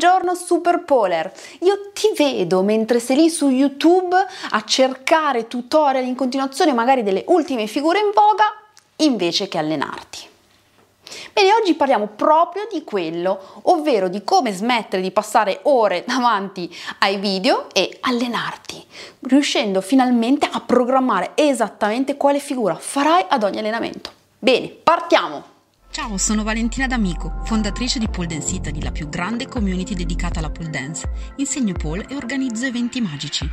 Buongiorno Super Polar, io ti vedo mentre sei lì su YouTube a cercare tutorial in continuazione magari delle ultime figure in voga invece che allenarti. Bene, oggi parliamo proprio di quello, ovvero di come smettere di passare ore davanti ai video e allenarti, riuscendo finalmente a programmare esattamente quale figura farai ad ogni allenamento. Bene, partiamo! Ciao, sono Valentina D'Amico, fondatrice di Pole Dance Italy, la più grande community dedicata alla pole dance. Insegno pole e organizzo eventi magici.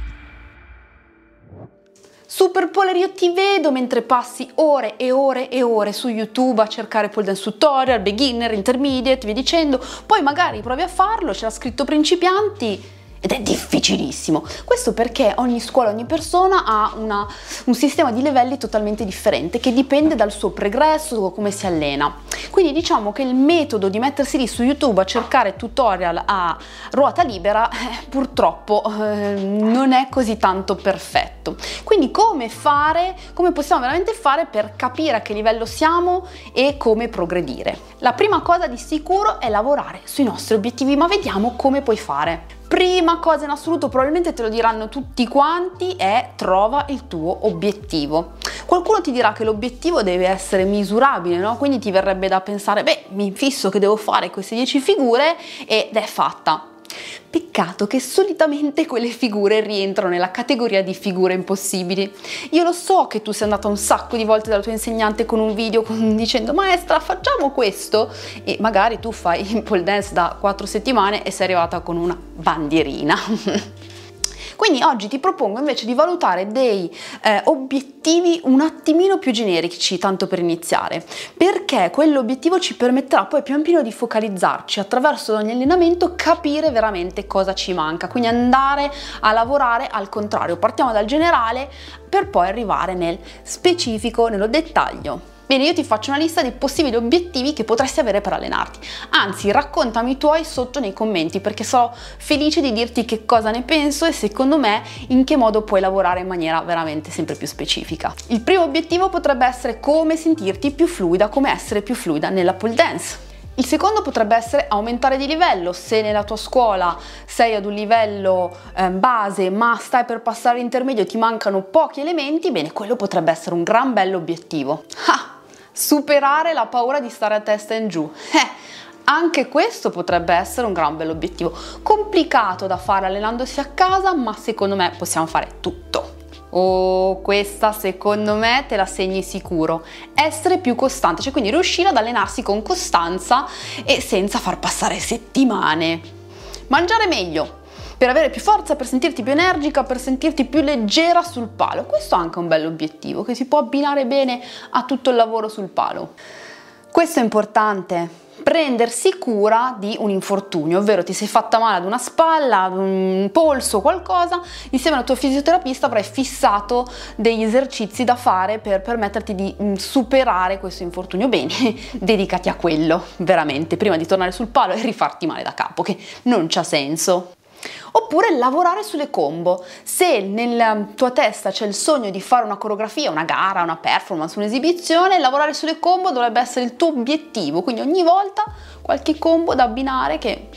Super Polar, io ti vedo mentre passi ore e ore e ore su YouTube a cercare pole dance tutorial, beginner, intermediate, via dicendo. Poi magari provi a farlo, c'era scritto principianti ed è difficilissimo. Questo perché ogni scuola, ogni persona ha una, un sistema di livelli totalmente differente che dipende dal suo pregresso, da come si allena. Quindi diciamo che il metodo di mettersi lì su YouTube a cercare tutorial a ruota libera eh, purtroppo eh, non è così tanto perfetto. Quindi come fare, come possiamo veramente fare per capire a che livello siamo e come progredire? La prima cosa di sicuro è lavorare sui nostri obiettivi, ma vediamo come puoi fare. Prima cosa in assoluto, probabilmente te lo diranno tutti quanti, è trova il tuo obiettivo. Qualcuno ti dirà che l'obiettivo deve essere misurabile, no? Quindi ti verrebbe da pensare, beh, mi fisso che devo fare queste 10 figure ed è fatta. Peccato che solitamente quelle figure rientrano nella categoria di figure impossibili. Io lo so che tu sei andata un sacco di volte dalla tua insegnante con un video con, dicendo maestra facciamo questo e magari tu fai pole dance da 4 settimane e sei arrivata con una bandierina. Quindi oggi ti propongo invece di valutare dei eh, obiettivi un attimino più generici, tanto per iniziare, perché quell'obiettivo ci permetterà poi pian piano di focalizzarci attraverso ogni allenamento, capire veramente cosa ci manca, quindi andare a lavorare al contrario, partiamo dal generale per poi arrivare nel specifico, nello dettaglio. Bene, io ti faccio una lista dei possibili obiettivi che potresti avere per allenarti. Anzi, raccontami i tuoi sotto nei commenti perché sono felice di dirti che cosa ne penso e secondo me in che modo puoi lavorare in maniera veramente sempre più specifica. Il primo obiettivo potrebbe essere come sentirti più fluida, come essere più fluida nella pole dance. Il secondo potrebbe essere aumentare di livello, se nella tua scuola sei ad un livello eh, base ma stai per passare l'intermedio e ti mancano pochi elementi, bene, quello potrebbe essere un gran bello obiettivo. Ah, superare la paura di stare a testa in giù. Eh, anche questo potrebbe essere un gran bell'obiettivo, complicato da fare allenandosi a casa, ma secondo me possiamo fare tutto. Oh, questa secondo me te la segni sicuro. Essere più costante, cioè quindi riuscire ad allenarsi con costanza e senza far passare settimane. Mangiare meglio, per avere più forza, per sentirti più energica, per sentirti più leggera sul palo. Questo è anche un bell'obiettivo che si può abbinare bene a tutto il lavoro sul palo. Questo è importante prendersi cura di un infortunio, ovvero ti sei fatta male ad una spalla, ad un polso, qualcosa, insieme al tuo fisioterapista avrai fissato degli esercizi da fare per permetterti di mm, superare questo infortunio. Bene, dedicati a quello, veramente, prima di tornare sul palo e rifarti male da capo, che non c'ha senso. Oppure lavorare sulle combo. Se nella tua testa c'è il sogno di fare una coreografia, una gara, una performance, un'esibizione, lavorare sulle combo dovrebbe essere il tuo obiettivo. Quindi ogni volta qualche combo da abbinare che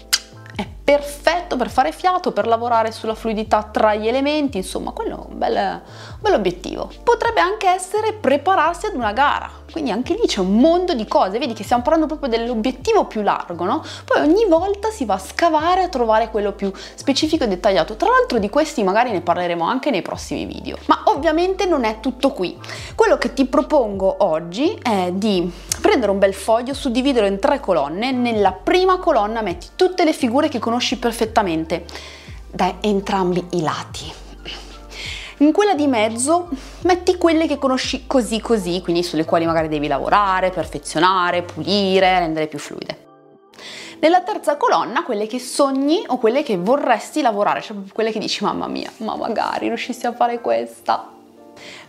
è perfetto per fare fiato, per lavorare sulla fluidità tra gli elementi, insomma, quello è un bel, un bel obiettivo. Potrebbe anche essere prepararsi ad una gara quindi anche lì c'è un mondo di cose, vedi che stiamo parlando proprio dell'obiettivo più largo, no? Poi ogni volta si va a scavare a trovare quello più specifico e dettagliato. Tra l'altro di questi magari ne parleremo anche nei prossimi video. Ma ovviamente non è tutto qui. Quello che ti propongo oggi è di prendere un bel foglio, suddividerlo in tre colonne. Nella prima colonna metti tutte le figure che conosci perfettamente da entrambi i lati in quella di mezzo metti quelle che conosci così così, quindi sulle quali magari devi lavorare, perfezionare, pulire, rendere più fluide. Nella terza colonna quelle che sogni o quelle che vorresti lavorare, cioè quelle che dici mamma mia, ma magari riuscissi a fare questa.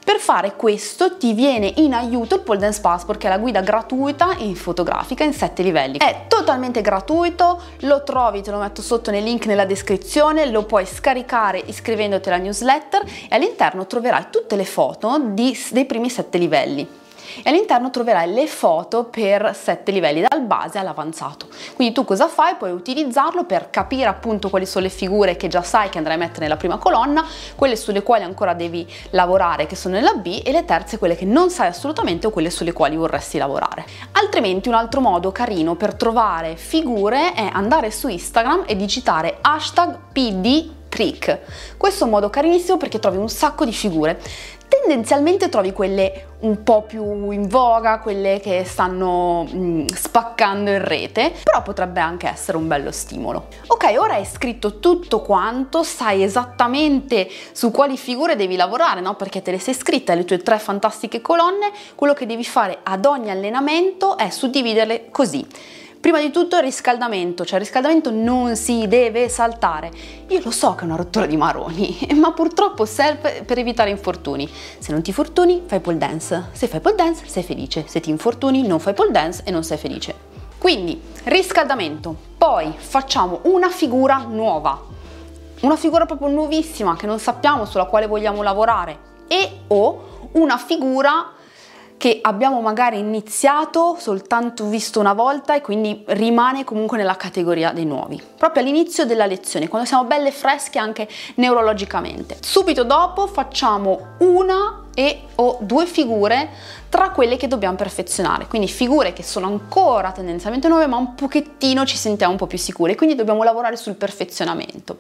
Per fare questo ti viene in aiuto il Pole Dance Passport che è la guida gratuita in fotografica in 7 livelli. È totalmente gratuito, lo trovi, te lo metto sotto nel link nella descrizione, lo puoi scaricare iscrivendoti alla newsletter e all'interno troverai tutte le foto di, dei primi 7 livelli. E all'interno troverai le foto per sette livelli dal base all'avanzato. Quindi tu cosa fai? Puoi utilizzarlo per capire appunto quali sono le figure che già sai che andrai a mettere nella prima colonna, quelle sulle quali ancora devi lavorare che sono nella B e le terze quelle che non sai assolutamente o quelle sulle quali vorresti lavorare. Altrimenti un altro modo carino per trovare figure è andare su Instagram e digitare hashtag PD trick. Questo è un modo carinissimo perché trovi un sacco di figure tendenzialmente trovi quelle un po' più in voga, quelle che stanno mm, spaccando in rete, però potrebbe anche essere un bello stimolo. Ok, ora hai scritto tutto quanto, sai esattamente su quali figure devi lavorare, no? Perché te le sei scritte le tue tre fantastiche colonne, quello che devi fare ad ogni allenamento è suddividerle così Prima di tutto il riscaldamento, cioè il riscaldamento non si deve saltare. Io lo so che è una rottura di maroni, ma purtroppo serve per evitare infortuni. Se non ti fortuni, fai pole dance. Se fai pole dance, sei felice. Se ti infortuni, non fai pole dance e non sei felice. Quindi, riscaldamento. Poi facciamo una figura nuova. Una figura proprio nuovissima che non sappiamo sulla quale vogliamo lavorare e o una figura che abbiamo magari iniziato soltanto visto una volta e quindi rimane comunque nella categoria dei nuovi. Proprio all'inizio della lezione, quando siamo belle fresche anche neurologicamente. Subito dopo facciamo una e o due figure tra quelle che dobbiamo perfezionare, quindi figure che sono ancora tendenzialmente nuove ma un pochettino ci sentiamo un po' più sicure, quindi dobbiamo lavorare sul perfezionamento.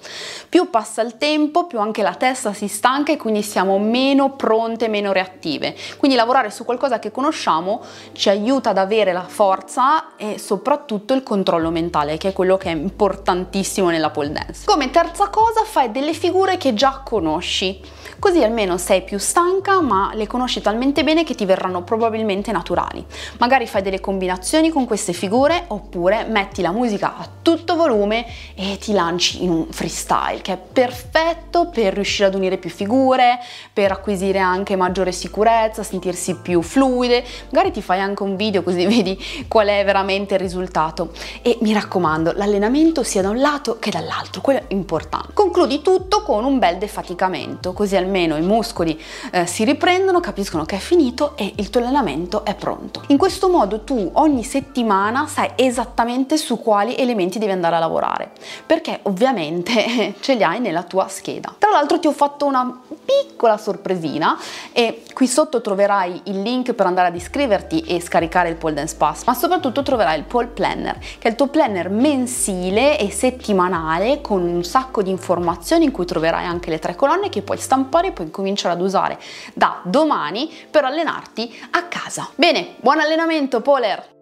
Più passa il tempo, più anche la testa si stanca e quindi siamo meno pronte, meno reattive. Quindi lavorare su qualcosa che conosciamo ci aiuta ad avere la forza e soprattutto il controllo mentale, che è quello che è importantissimo nella pole dance. Come terza cosa fai delle figure che già conosci così almeno sei più stanca ma le conosci talmente bene che ti verranno probabilmente naturali. Magari fai delle combinazioni con queste figure oppure metti la musica a tutto volume e ti lanci in un freestyle che è perfetto per riuscire ad unire più figure, per acquisire anche maggiore sicurezza, sentirsi più fluide, magari ti fai anche un video così vedi qual è veramente il risultato e mi raccomando l'allenamento sia da un lato che dall'altro, quello è importante. Concludi tutto con un bel defaticamento così almeno i muscoli eh, si riprendono, capiscono che è finito e il tuo allenamento è pronto. In questo modo tu ogni settimana sai esattamente su quali elementi devi andare a lavorare, perché ovviamente ce li hai nella tua scheda. Tra l'altro ti ho fatto una piccola sorpresina e qui sotto troverai il link per andare ad iscriverti e scaricare il pole dance pass, ma soprattutto troverai il pole planner, che è il tuo planner mensile e settimanale con un sacco di informazioni in cui troverai anche le tre colonne che puoi stampare e puoi cominciare ad usare da domani per allenarti a casa. Bene, buon allenamento Poler!